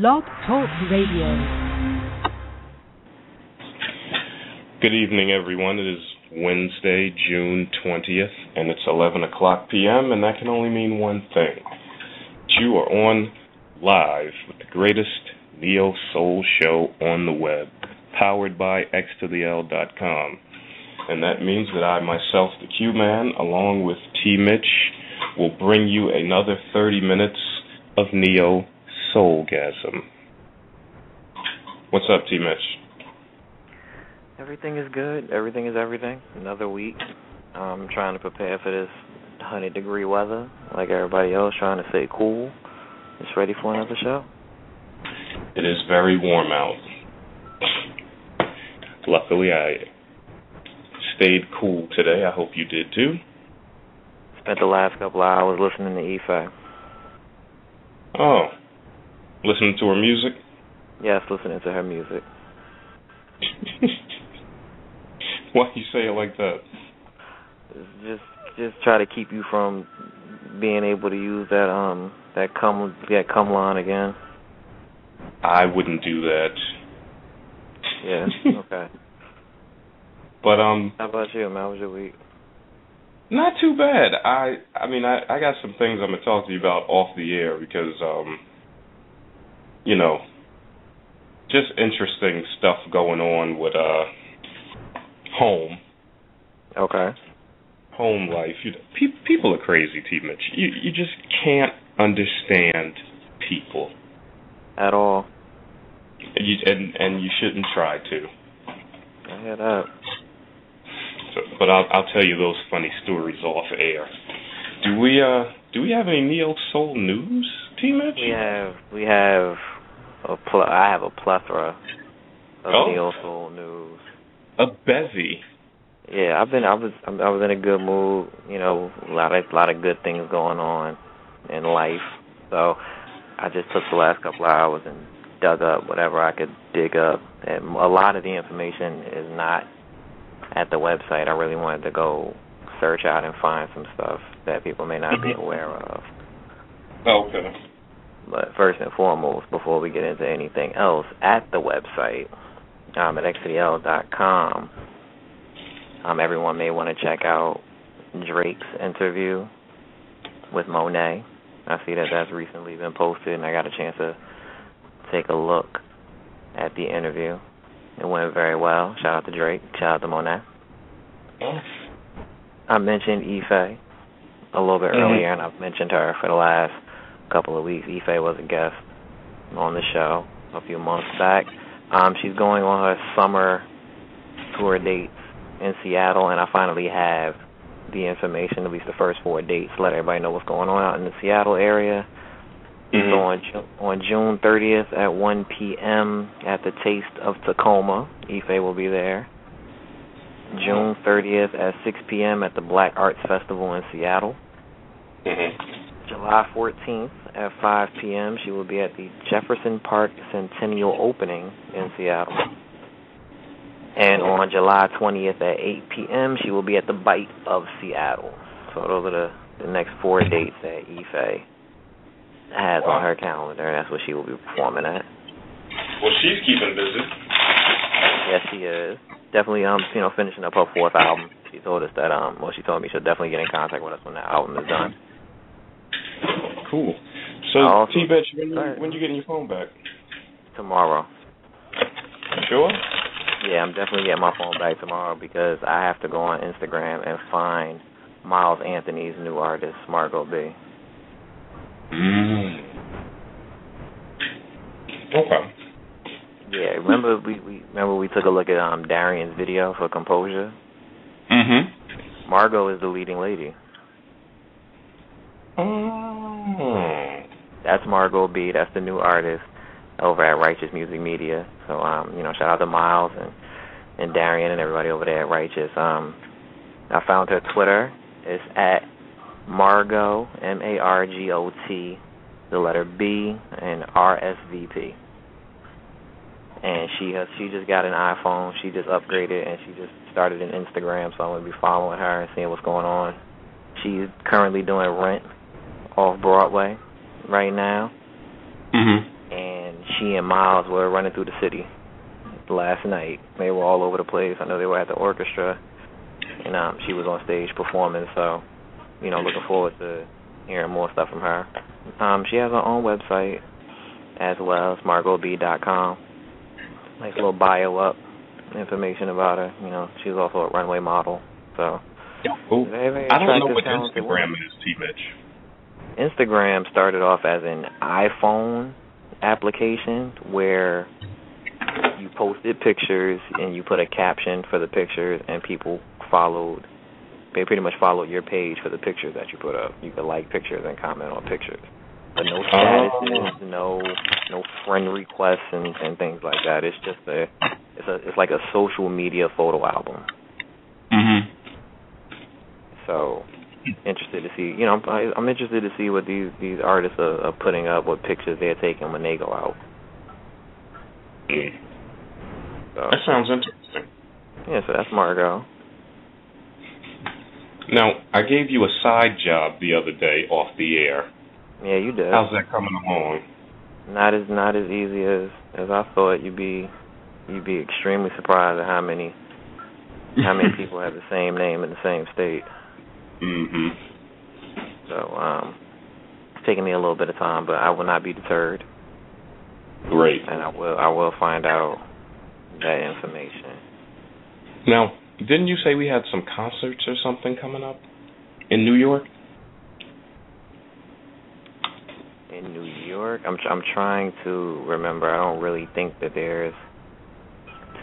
Blog Talk Radio. Good evening, everyone. It is Wednesday, June 20th, and it's 11 o'clock p.m., and that can only mean one thing. You are on live with the greatest neo soul show on the web, powered by x to the. And that means that I myself, the Q Man, along with T Mitch, will bring you another 30 minutes of neo soulgasm. What's up, T Mitch? Everything is good. Everything is everything. Another week. I'm trying to prepare for this 100 degree weather, like everybody else, trying to stay cool. Just ready for another show. It is very warm out. Luckily, I stayed cool today. I hope you did too. Spent the last couple of hours listening to Ife. Oh, listening to her music? Yes, listening to her music. Why you say it like that? Just, just try to keep you from being able to use that um that come that come line again. I wouldn't do that. Yeah. Okay. But um, How about you? man? How was your week? not too bad. I I mean I I got some things I'm gonna talk to you about off the air because um, you know, just interesting stuff going on with uh home Okay. home life. You, pe- people are crazy, T. Mitch. You you just can't understand people, At all. and you, and, and you shouldn't try to. I hear that. So, but I'll I'll tell you those funny stories off air. Do we uh do we have any neo soul news, T. Mitch? We have we have a pl- I have a plethora of Oh. neo soul news. a bevy. Yeah, I've been I was I was in a good mood. You know, a lot of a lot of good things going on in life. So I just took the last couple of hours and dug up whatever I could dig up. And a lot of the information is not at the website. I really wanted to go search out and find some stuff that people may not be Mhm. aware of. Okay. But first and foremost, before we get into anything else, at the website, um, at xdl.com, um, everyone may want to check out Drake's interview with Monet. I see that that's recently been posted, and I got a chance to take a look at the interview. It went very well. Shout out to Drake. Shout out to Monet. I mentioned Ife a little bit Mhm. earlier, and I've mentioned her for the last couple of weeks. Ife was a guest on the show a few months back. Um, she's going on her summer tour dates in Seattle, and I finally have the information, at least the first four dates, let everybody know what's going on out in the Seattle area. Mhm. So on Ju- on June 30th at 1 p.m. at the Taste of Tacoma, Ife will be there. June 30th at 6 p.m. at the Black Arts Festival in Seattle. Mhm. July 14th at 5 p.m. she will be at the Jefferson Park Centennial Opening in Seattle. And on July 20th at 8 p.m. she will be at the Bite of Seattle. So those are the, the next four dates that Ife has on her calendar, and that's what she will be performing at. Well, she's keeping busy. Yes, she is. Definitely, um, you know, finishing up her fourth album. She told us that, um, well, she told me she'll definitely get in contact with us when the album is done. Cool. So, Also- T. Mitch, when you when you getting your phone back? Tomorrow. Sure. Yeah, I'm definitely getting my phone back tomorrow because I have to go on Instagram and find Miles Anthony's new artist, Margot B. Mm. Okay. Yeah, remember we, we remember we took a look at um Darian's video for Composure. Mhm. Margot is the leading lady. Oh. That's Margot B. That's the new artist over at Righteous Music Media. So um, you know, shout out to Miles and and Darian and everybody over there at Righteous. Um, I found her Twitter. It's at Margot M A R G O T, the letter B and R S V P. And she has she just got an iPhone. She just upgraded and she just started an Instagram. So I'm gonna be following her and seeing what's going on. She's currently doing Rent off Broadway right now, Mhm. and she and Miles were running through the city last night. They were all over the place. I know they were at the orchestra, and um, she was on stage performing. So, you know, looking forward to hearing more stuff from her. Um, she has her own website as well, smartgob.com. Nice little bio up, information about her. You know, she's also a runway model. So, cool. very, very I don't know what Instagram woman. is, T. Mitch. Instagram started off as an iPhone application where you posted pictures and you put a caption for the pictures and people followed they pretty much followed your page for the pictures that you put up. You could like pictures and comment on pictures. But no statuses, no no friend requests and, and things like that. It's just a it's a it's like a social media photo album. Mm-hmm. So interested to see. You know, I, I'm interested to see what these these artists are, are putting up, what pictures they're taking when they go out. So That sounds interesting. yeah, so that's Margot. Now, I gave you a side job the other day off the air. Yeah, you did. How's that coming along? Not as not as easy as as I thought. You'd be you'd be extremely surprised at how many how many people have the same name in the same state. Mm-hmm. So um, it's taking me a little bit of time, but I will not be deterred, Great. and I will I will find out that information. Now, didn't you say we had some concerts or something coming up in New York? in New York. I'm I'm trying to remember. I don't really think that there's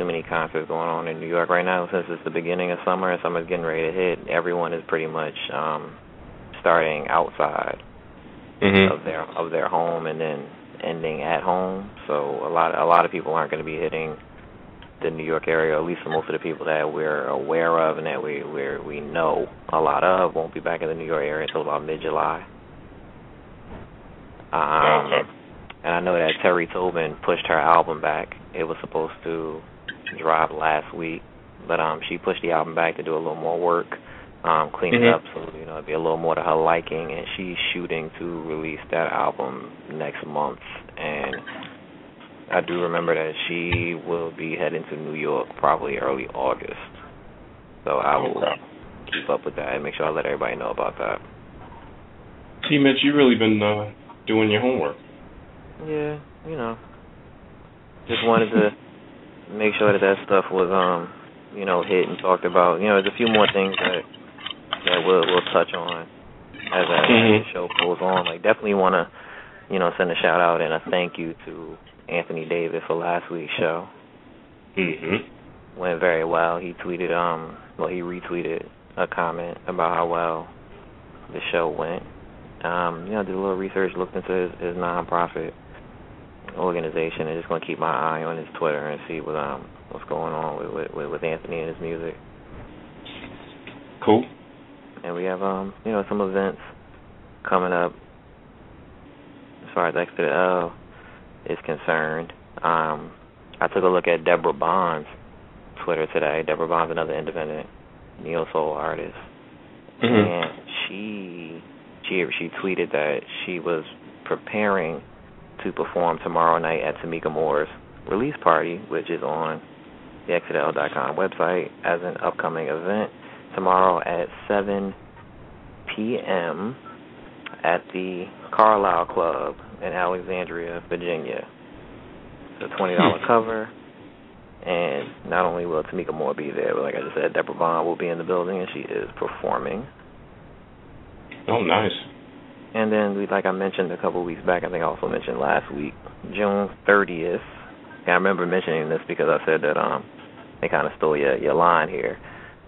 too many concerts going on in New York right now since it's the beginning of summer and summer's getting ready to hit. Everyone is pretty much um starting outside Mm-hmm. of their of their home and then ending at home. So a lot a lot of people aren't going to be hitting the New York area. At least most of the people that we're aware of and that we we we know a lot of won't be back in the New York area until about mid July. Um, and I know that Terry Tobin pushed her album back. It was supposed to drop last week, but um, she pushed the album back to do a little more work, um, clean it Mhm. up so you know it'd be a little more to her liking. And she's shooting to release that album next month. And I do remember that she will be heading to New York probably early August. So I will Okay. keep up with that and make sure I let everybody know about that. T. Mitch, you really been uh, doing your homework. Yeah, you know, just wanted to make sure that that stuff was um, you know, hit and talked about. You know, there's a few more things that that we'll we'll touch on as, as Mhm. the show goes on. Like, definitely want to, you know, send a shout out and a thank you to Anthony David for last week's show. Mm-hmm. Went very well. He tweeted, um, well, he retweeted a comment about how well the show went. Um, you know, did a little research, looked into his, his nonprofit organization, and just gonna keep my eye on his Twitter and see what um what's going on with with, with Anthony and his music. Cool. And we have um you know some events coming up as far as X to the L is concerned. Um, I took a look at Deborah Bond's Twitter today. Deborah Bond's another independent neo soul artist, Mm-hmm. and she she she tweeted that she was preparing to perform tomorrow night at Tamika Moore's release party, which is on the XL.com website as an upcoming event tomorrow at 7 p.m. at the Carlisle Club in Alexandria, Virginia. It's a twenty dollar hmm. cover, and not only will Tamika Moore be there, but like I just said, Deborah Bond will be in the building, and she is performing. Oh, nice. And then, we, like I mentioned a couple of weeks back, I think I also mentioned last week, June 30th. And I remember mentioning this because I said that um they kind of stole your your line here.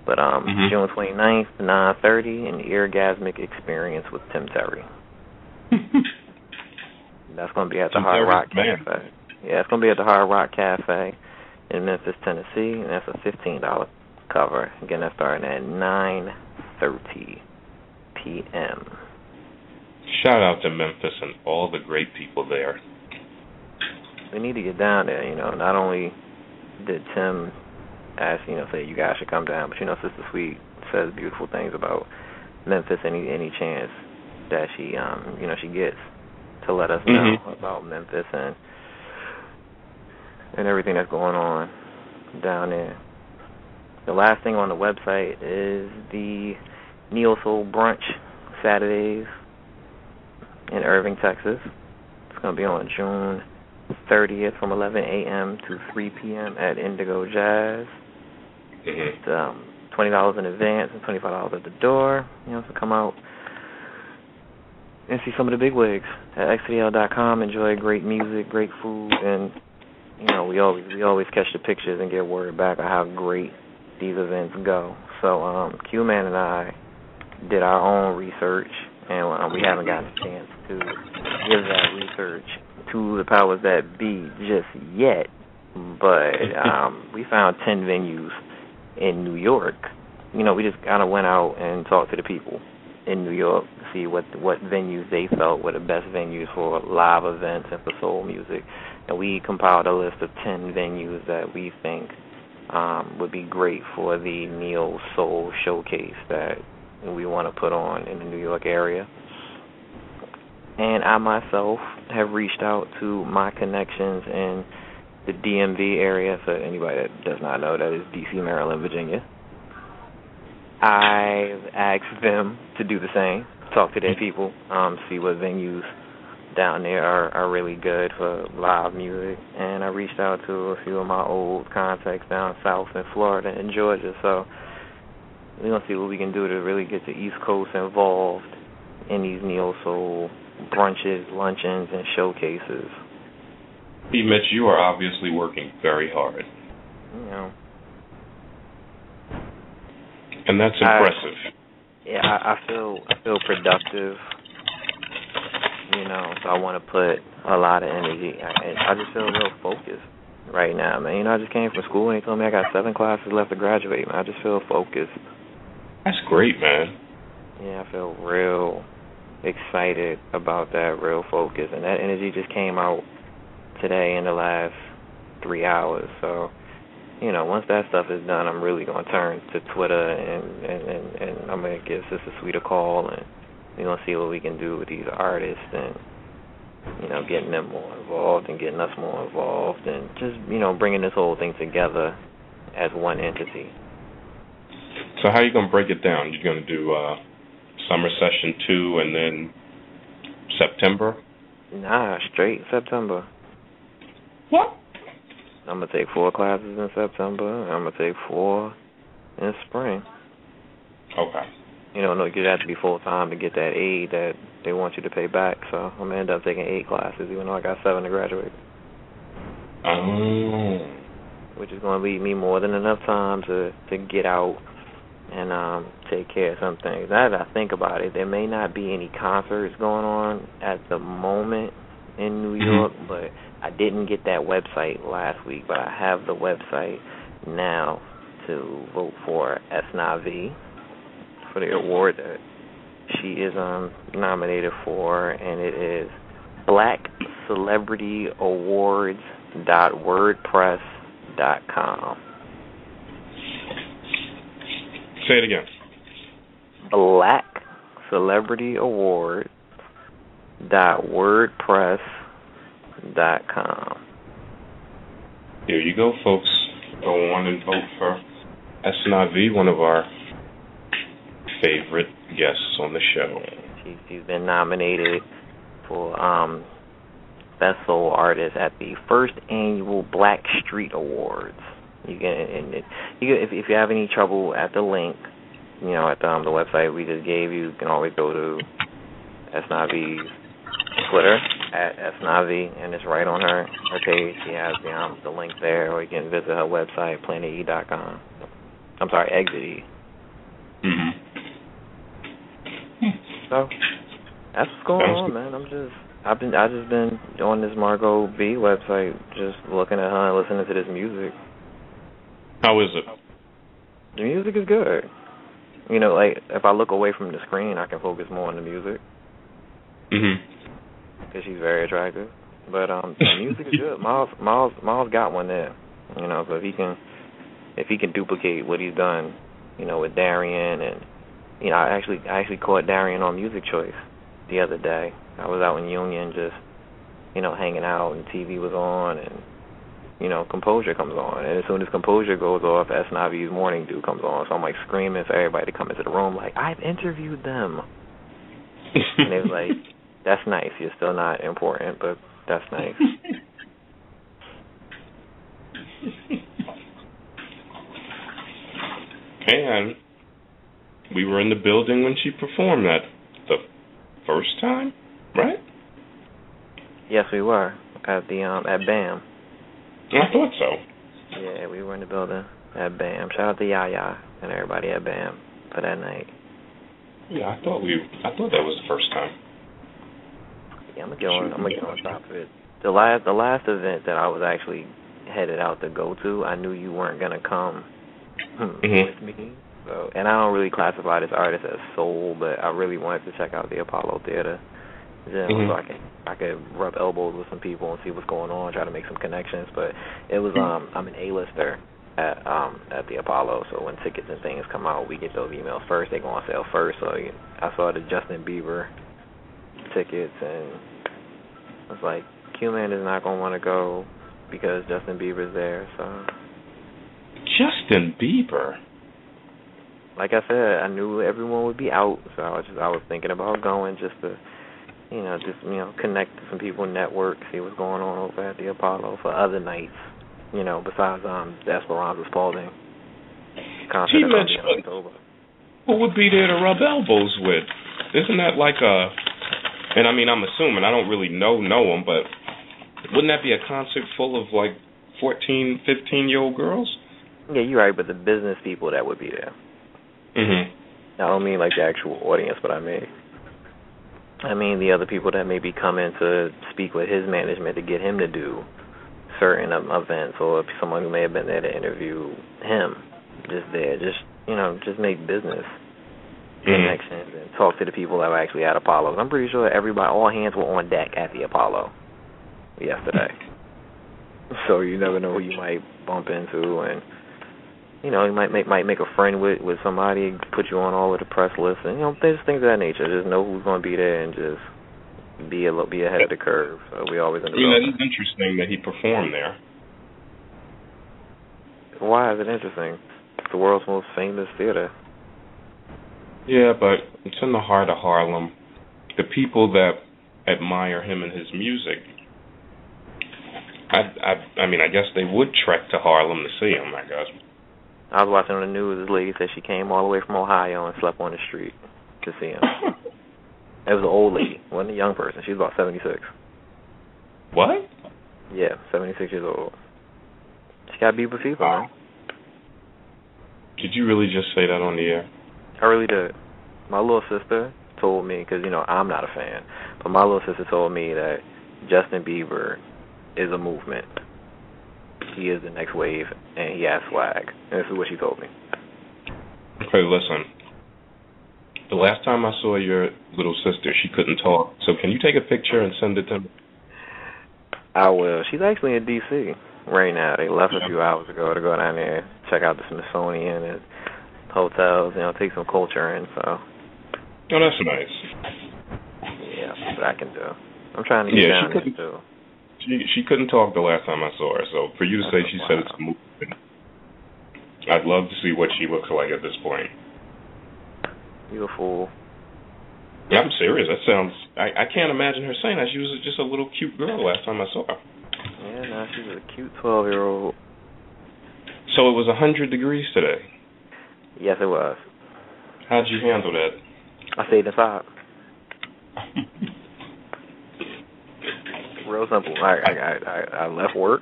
But um Mhm. June 29th, 9:30, an eargasmic experience with Tim Terry. That's going to be at the Tim Hard Rock man. Cafe. Yeah, it's going to be at the Hard Rock Cafe in Memphis, Tennessee, and that's a fifteen dollar cover. Again, that's starting at 9:30 p.m. Shout out to Memphis and all the great people there. we need to get down there. You know, not only did Tim ask, you know, say you guys should come down, but you know, Sister Sweet says beautiful things about Memphis any any chance that she um you know she gets to let us know Mhm. about Memphis and and everything that's going on down there. The last thing on the website is the Neo Soul Brunch Saturdays in Irving, Texas. It's going to be on June 30th from 11 a.m. to 3 p.m. at Indigo Jazz. Mm-hmm. It's um, $20 in advance and $25 at the door. You know, so come out and see some of the big wigs at xcdl.com. Enjoy great music, great food, and you know we always we always catch the pictures and get word back on how great these events go. So um, Q Man and I did our own research, and um, we haven't gotten a chance to give that research to the powers that be just yet. But um, we found ten venues in New York. You know, we just kind of went out and talked to the people in New York to see what what venues they felt were the best venues for live events and for soul music. And we compiled a list of ten venues that we think um, would be great for the Neo Soul Showcase that we want to put on in the New York area. And I myself have reached out to my connections in the DMV area. For anybody that does not know, that is DC, Maryland, Virginia. I've asked them to do the same, talk to their people, um, see what venues down there are, are really good for live music. And I reached out to a few of my old contacts down south in Florida and Georgia. So we're gonna see what we can do to really get the East Coast involved in these neo soul brunches, luncheons, and showcases. Hey, Mitch, you are obviously working very hard. You know. And that's impressive. I, yeah, I, I feel I feel productive. You know, so I want to put a lot of energy. I, I just feel real focused right now, man. You know, I just came from school and they told me I got seven classes left to graduate. Man, I just feel focused. That's great, man. Yeah, I feel real excited about that, real focus, and that energy just came out today in the last three hours. So you know, once that stuff is done, I'm really gonna turn to Twitter and and and, and I'm gonna give Sister Sweet a call and we're gonna see what we can do with these artists and you know, getting them more involved and getting us more involved and just you know, bringing this whole thing together as one entity. So how are you gonna break it down? You're gonna do uh, summer session two and then September? Nah, straight September. What? I'm gonna take four classes in September. I'm gonna take four in spring. Okay. You know, no, you have to be full time to get that aid that they want you to pay back. So I'm gonna end up taking eight classes, even though I got seven to graduate. Oh. Which is gonna leave me more than enough time to to get out and um take care of some things. Now that I think about it, there may not be any concerts going on at the moment in New York, mm-hmm. but I didn't get that website last week, but I have the website now to vote for Esnavi for the award that she is um nominated for, and it is Black Celebrity Awards dot wordpress dot com. Say it again. Black Celebrity Awards dot wordpress dot com. Here you go, folks. Go on and vote for Esnavi, one of our favorite guests on the show. She, she's been nominated for um, Best Soul Artist at the first annual Black Street Awards. You can, and it, you if if you have any trouble at the link, you know, at the, um, the website we just gave you, you can always go to Esnavi's Twitter at Esnavi, and it's right on her her page. She has the um, the link there, or you can visit her website planet.e.com. I'm sorry, exit Mhm. So that's what's going on, man. I'm just I've been I just been on this Margot B website, just looking at her and listening to this music. How is it? The music is good. You know, like if I look away from the screen, I can focus more on the music. Mhm. Because she's very attractive. But um, the music is good. Miles, Miles, Miles got one there. You know, so if he can, if he can duplicate what he's done, you know, with Darian and, you know, I actually, I actually caught Darian on Music Choice the other day. I was out in Union just, you know, hanging out and TV was on and, you know, Composure comes on, and as soon as Composure goes off, Esnavi's Morning Dew comes on. So I'm like screaming for everybody to come into the room, like I've interviewed them, and they was like, "That's nice. You're still not important, but that's nice." and we were in the building when she performed that the first time, right? Yes, we were at the um at BAM. I thought so. Yeah, we were in the building at BAM. Shout out to Yaya and everybody at BAM for that night. Yeah, I thought we. I thought that was the first time. Yeah, I'm gonna get on. I'm gonna get on top of it. The last, the last event that I was actually headed out to go to, I knew you weren't gonna come mm-hmm. with me. So, and I don't really classify this artist as soul, but I really wanted to check out the Apollo Theater. Yeah, mm-hmm. so I can I could rub elbows with some people and see what's going on, try to make some connections. But it was um I'm an A-lister at um at the Apollo, so when tickets and things come out, we get those emails first. They go on sale first. So I saw the Justin Bieber tickets, and I was like, Q Man is not gonna want to go because Justin Bieber's there. So Justin Bieber. Like I said, I knew everyone would be out, so I was just I was thinking about going just to you know, just you know, connect to some people, network, see what's going on over at the Apollo for other nights. You know, besides um the Esperanza Spalding concert in October. Who would be there to rub elbows with? Isn't that like a? And I mean, I'm assuming I don't really know know them, but wouldn't that be a concert full of like 14, 15 year old girls? Yeah, you're right, but the business people that would be there. Mhm. I don't mean like the actual audience, but I mean I mean, the other people that may be coming to speak with his management to get him to do certain events, or someone who may have been there to interview him, just there, just you know, just make business mm-hmm. connections and talk to the people that were actually at Apollo. I'm pretty sure everybody, all hands were on deck at the Apollo yesterday. so you never know who you might bump into, and you know, you might make might make a friend with with somebody, put you on all of the press lists, and you know, there's things of that nature. Just know who's going to be there and just be a little be ahead of the curve. So we always. You know, it's interesting that he performed there. Why is it interesting? It's the world's most famous theater. Yeah, but it's in the heart of Harlem. The people that admire him and his music, I, I, I mean, I guess they would trek to Harlem to see him. I guess. I was watching on the news. This lady said she came all the way from Ohio and slept on the street to see him. it was an old lady, wasn't a young person. She was about seventy six. What? Yeah, seventy six years old. She got Bieber fever. Wow. Did you really just say that on the air? I really did. My little sister told me because you know I'm not a fan, but my little sister told me that Justin Bieber is a movement he is the next wave, and he has swag. And this is what she told me. Okay, listen. The last time I saw your little sister, she couldn't talk. So can you take a picture and send it to me? I will. She's actually in D.C. right now. They left a few hours ago to go down there, check out the Smithsonian and hotels, you know, take some culture in. So. Oh, that's nice. Yeah, but I can do. I'm trying to get yeah, down there too. She she couldn't talk the last time I saw her, so for you to say she said it's a movement, I'd love to see what she looks like at this point. You a fool. Yeah, I'm serious. That sounds. I I can't imagine her saying that. She was just a little cute girl last time I saw her. Yeah, no, she's a cute twelve year old. So it was a hundred degrees today. Yes, it was. How'd you handle that? I stayed inside. real simple. I, I I I left work.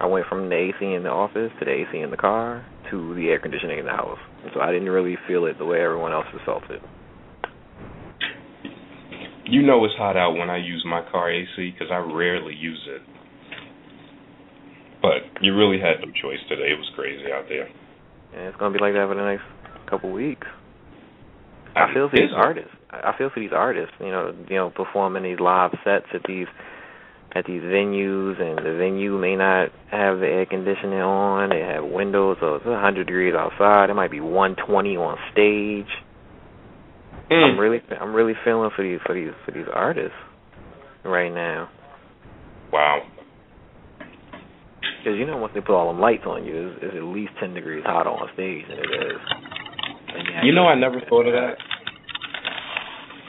I went from the AC in the office to the AC in the car to the air conditioning in the house. So I didn't really feel it the way everyone else has felt it. You know it's hot out when I use my car AC because I rarely use it. But you really had no choice today. It was crazy out there. And it's gonna be like that for the next couple weeks. I feel for these artists. I feel for these artists. You know, you know, performing these live sets at these at these venues, and the venue may not have the air conditioning on. They have windows, so it's 100 degrees outside. It might be 120 on stage. Mm. I'm really, I'm really feeling for these, for these, for these artists right now. Wow. Because you know, once they put all them lights on you, it's, it's at least ten degrees hotter on stage than it is. You know, I never thought of that.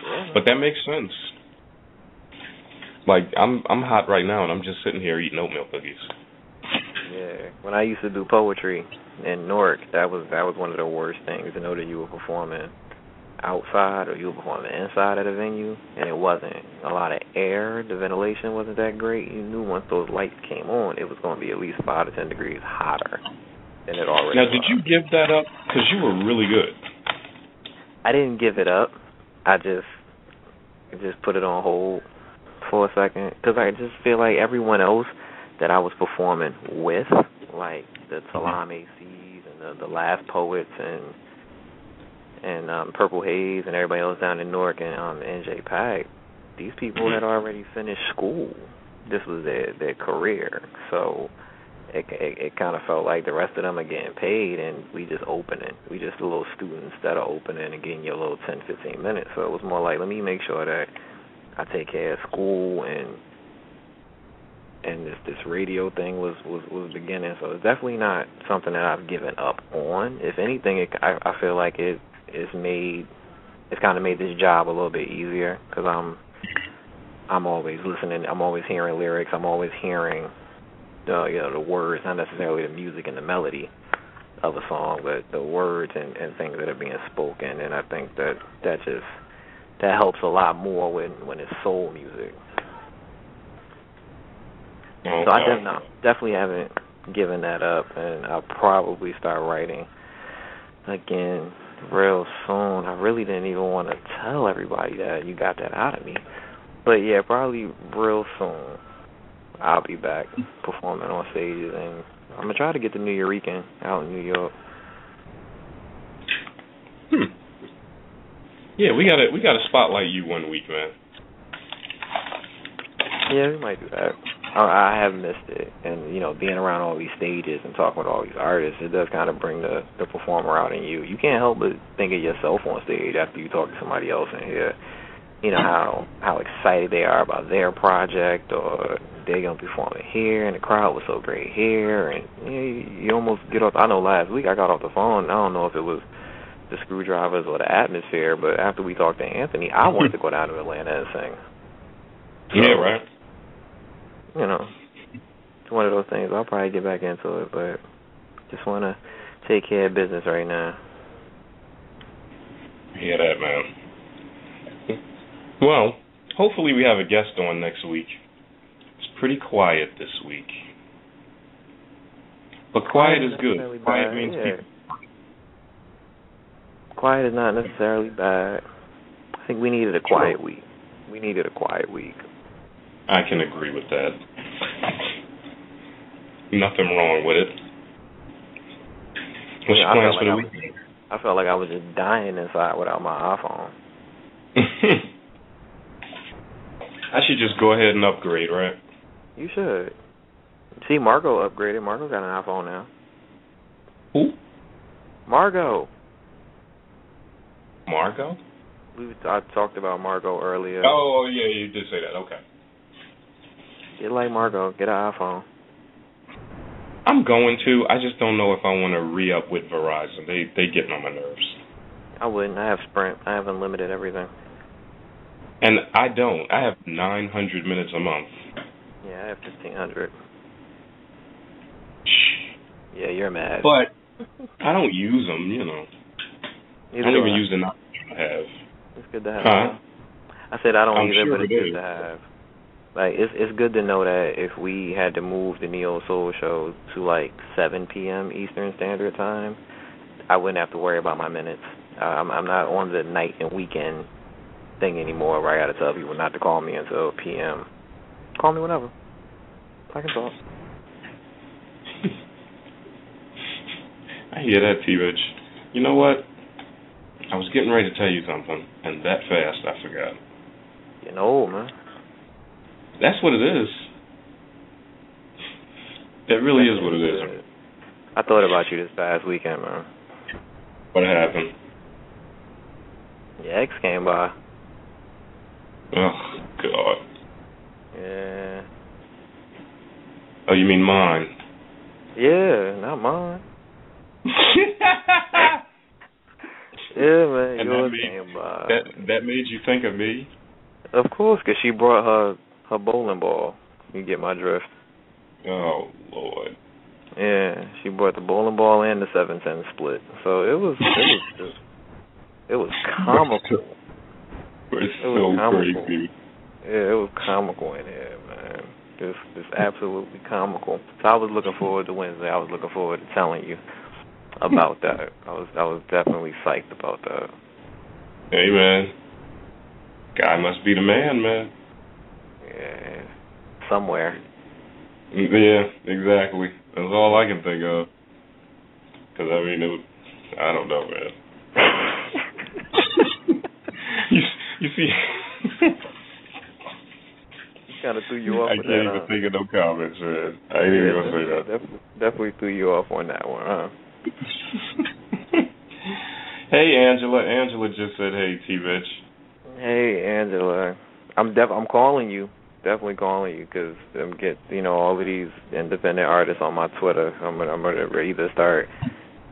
Yeah. But that makes sense. Like I'm I'm hot right now and I'm just sitting here eating oatmeal cookies. Yeah. When I used to do poetry in Newark, that was that was one of the worst things to know that you were performing outside or you were performing inside of the venue and it wasn't a lot of air, the ventilation wasn't that great. You knew once those lights came on, it was going to be at least five to ten degrees hotter than it already. Now, was. did you give that up? Because you were really good. I didn't give it up. I just just put it on hold for a second because I just feel like everyone else that I was performing with, like the Talam ACs and the, the Last Poets and and um, Purple Haze and everybody else down in Newark and um, NJ Pack, these people had already finished school. This was their their career, so it it, it kind of felt like the rest of them are getting paid, and we just opening. We just little students that are opening and getting your little ten fifteen minutes. So it was more like, let me make sure that I take care of school and and this this radio thing was was was beginning. So it's definitely not something that I've given up on. If anything, it, I I feel like it it's made it's kind of made this job a little bit easier because I'm I'm always listening. I'm always hearing lyrics. I'm always hearing the you know the words, not necessarily the music and the melody of a song, but the words and, and things that are being spoken. And I think that that just that helps a lot more when when it's soul music. Okay. So I definitely definitely haven't given that up, and I'll probably start writing again real soon. I really didn't even want to tell everybody that you got that out of me, but yeah, probably real soon. I'll be back performing on stages, and I'm gonna try to get the Nuyorican out in New York. Hmm. Yeah, we gotta we gotta spotlight you one week, man. Yeah, we might do that. I, I have missed it, and you know, being around all these stages and talking with all these artists, it does kind of bring the the performer out in you. You can't help but think of yourself on stage after you talk to somebody else and hear, you know, how how excited they are about their project, or they're gonna be performing here, and the crowd was so great here, and you, know, you almost get off. I know last week I got off the phone. I don't know if it was the screwdrivers or the atmosphere, but after we talked to Anthony, I wanted to go down to Atlanta and sing. Yeah, right. you know, it's one of those things. I'll probably get back into it, but just want to take care of business right now. Hear that, man. Well, hopefully we have a guest on next week. It's pretty quiet this week. But quiet is good. Quiet means yeah. people. Quiet is not necessarily bad. I think we needed a quiet week. We needed a quiet week. I can agree with that. Nothing wrong with it. What's Yeah, plans for the like weekend? I felt like I was just dying inside without my iPhone. I should just go ahead and upgrade, right? You should. See, Margot upgraded. Margot got an iPhone now. Who? Margot. Margot? We I talked about Margot earlier. Oh, oh yeah, you did say that. Okay. Get like Margot. Get an iPhone. I'm going to. I just don't know if I want to re up with Verizon. They they getting on my nerves. I wouldn't. I have Sprint. I have unlimited everything. And I don't. I have 900 minutes a month. Yeah, I have fifteen hundred. Shh. Yeah, you're mad. But I don't use them, you know. I don't even I. use the nine I have. It's good to have. Huh? I said I don't I'm either, sure but it's it good is. to have. Like it's it's good to know that if we had to move the Neo Soul show to like 7 p.m. Eastern Standard Time, I wouldn't have to worry about my minutes. Uh, I'm I'm not on the night and weekend thing anymore where I got to tell people not to call me until p.m. Call me whenever. I can talk. I hear that, T Rich. You know what? I was getting ready to tell you something, and that fast I forgot. You know, man. That's what it is. That really is what it is. I thought about you this past weekend, man. What happened? Your ex came by. Oh God. Yeah. Oh, you mean mine? Yeah, not mine. yeah, man, and that made, came by. That that made you think of me? Of course, because she brought her her bowling ball. You get my drift. Oh Lord. Yeah, she brought the bowling ball and the seven ten split. So it was it was just it was comical. It's it was so comical. crazy. Yeah, it was comical in here, man. Just just absolutely comical. So I was looking forward to Wednesday. I was looking forward to telling you about that. I was I was definitely psyched about that. Hey man. Guy must be the man, man. Yeah. Somewhere. Yeah, exactly. That's all I can think of. Because I mean, it was, I don't know, man. you, you see, kind of threw you off. I can't that, even huh? think of no comments, man. I ain't even gonna say that. definitely, definitely threw you off on that one, huh? hey, Angela. Angela just said, "Hey, T. Bitch." Hey, Angela. I'm def I'm calling you. Definitely calling you because I'm get you know all of these independent artists on my Twitter. I'm gonna I'm gonna either start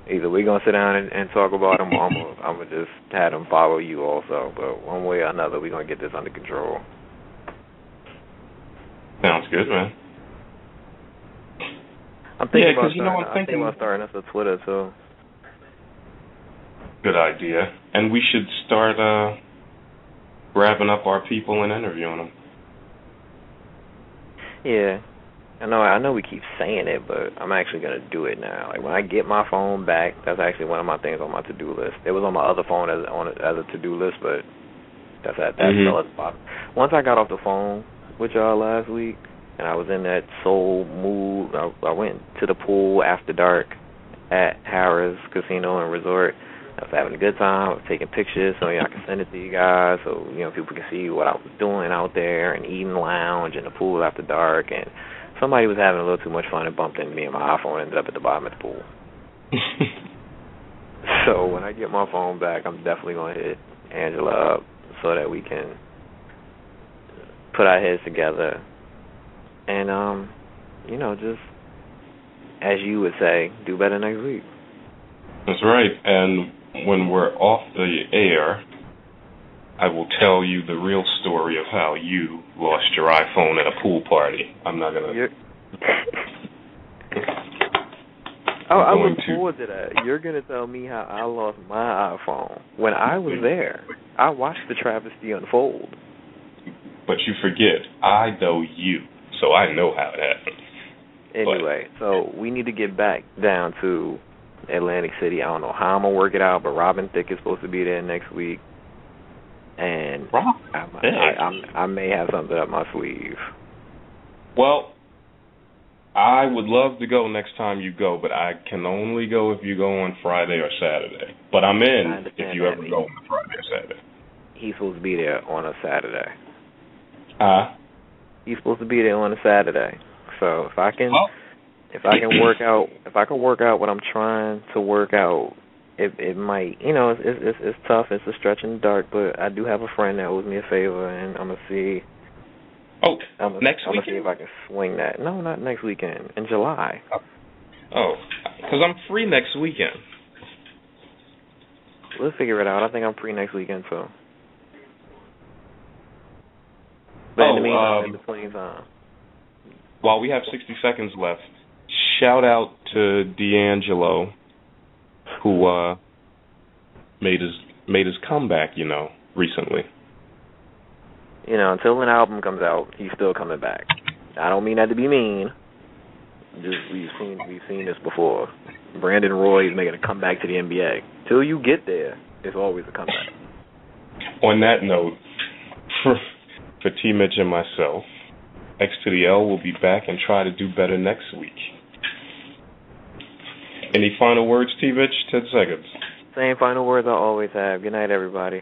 either we're gonna sit down and, and talk about them, or I'm gonna, I'm gonna just have them follow you also. But one way or another, we're gonna get this under control. Sounds good, man. I'm thinking Yeah, 'cause about you know, starting, I'm thinking- about starting us a Twitter so. Good idea. And we should start uh grabbing up our people and interviewing them. Yeah. I know I know we keep saying it, but I'm actually gonna do it now. Like when I get my phone back, that's actually one of my things on my to do list. It was on my other phone as on as a to do list, but that's at that's Mhm. still at the bottom. Once I got off the phone with y'all last week and I was in that soul mood, I, I went to the pool after dark at Harrah's Casino and Resort. I was having a good time. I was taking pictures so I can send it to you guys, so you know people can see what I was doing out there and eating lounge in the pool after dark. And somebody was having a little too much fun and bumped into me, and my iPhone ended up at the bottom of the pool. So when I get my phone back, I'm definitely gonna hit Angela up so that we can put our heads together and um, you know, just as you would say, do better next week. That's right. And when we're off the air, I will tell you the real story of how you lost your iPhone at a pool party. I'm not gonna. You're I, I look to- forward to that. You're gonna tell me how I lost my iPhone when I was there. I watched the travesty unfold. But you forget, I know you, so I know how it happened. Anyway, so we need to get back down to Atlantic City. I don't know how I'm gonna work it out, but Robin Thicke is supposed to be there next week, and Rob. I, I, I, I may have something up my sleeve. Well, I would love to go next time you go, but I can only go if you go on Friday or Saturday. But I'm in if you ever go on Friday or Saturday. He's supposed to be there on a Saturday. Uh, He's supposed to be there on a Saturday. So if I can, well, if I can work out, if I can work out what I'm trying to work out, it it might, you know, it's it's it's tough. It's a stretch in the dark, but I do have a friend that owes me a favor, and I'm gonna see. oh, I'm gonna, next I'm gonna see if I can swing that. No, not next weekend. In July. Oh, oh because I'm free next weekend. We'll figure it out. I think I'm free next weekend too. But in the Oh, meantime, um, in between time. While we have 60 seconds left, shout out to D'Angelo, who uh, made his made his comeback. You know, recently. You know, until an album comes out, he's still coming back. I don't mean that to be mean. Just we've seen we've seen this before. Brandon Roy is making a comeback to the NBA. Till you get there, it's always a comeback. On that note, for for T Mitch and myself, X to the L will be back and try to do better next week. Any final words, T Mitch? Ten seconds. Same final words I always have. Good night, everybody.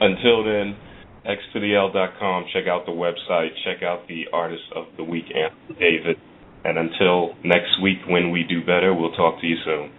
Until then, x to the L.com. Check out the website. Check out the artist of the week, Anthony David. And until next week when we do better, we'll talk to you soon.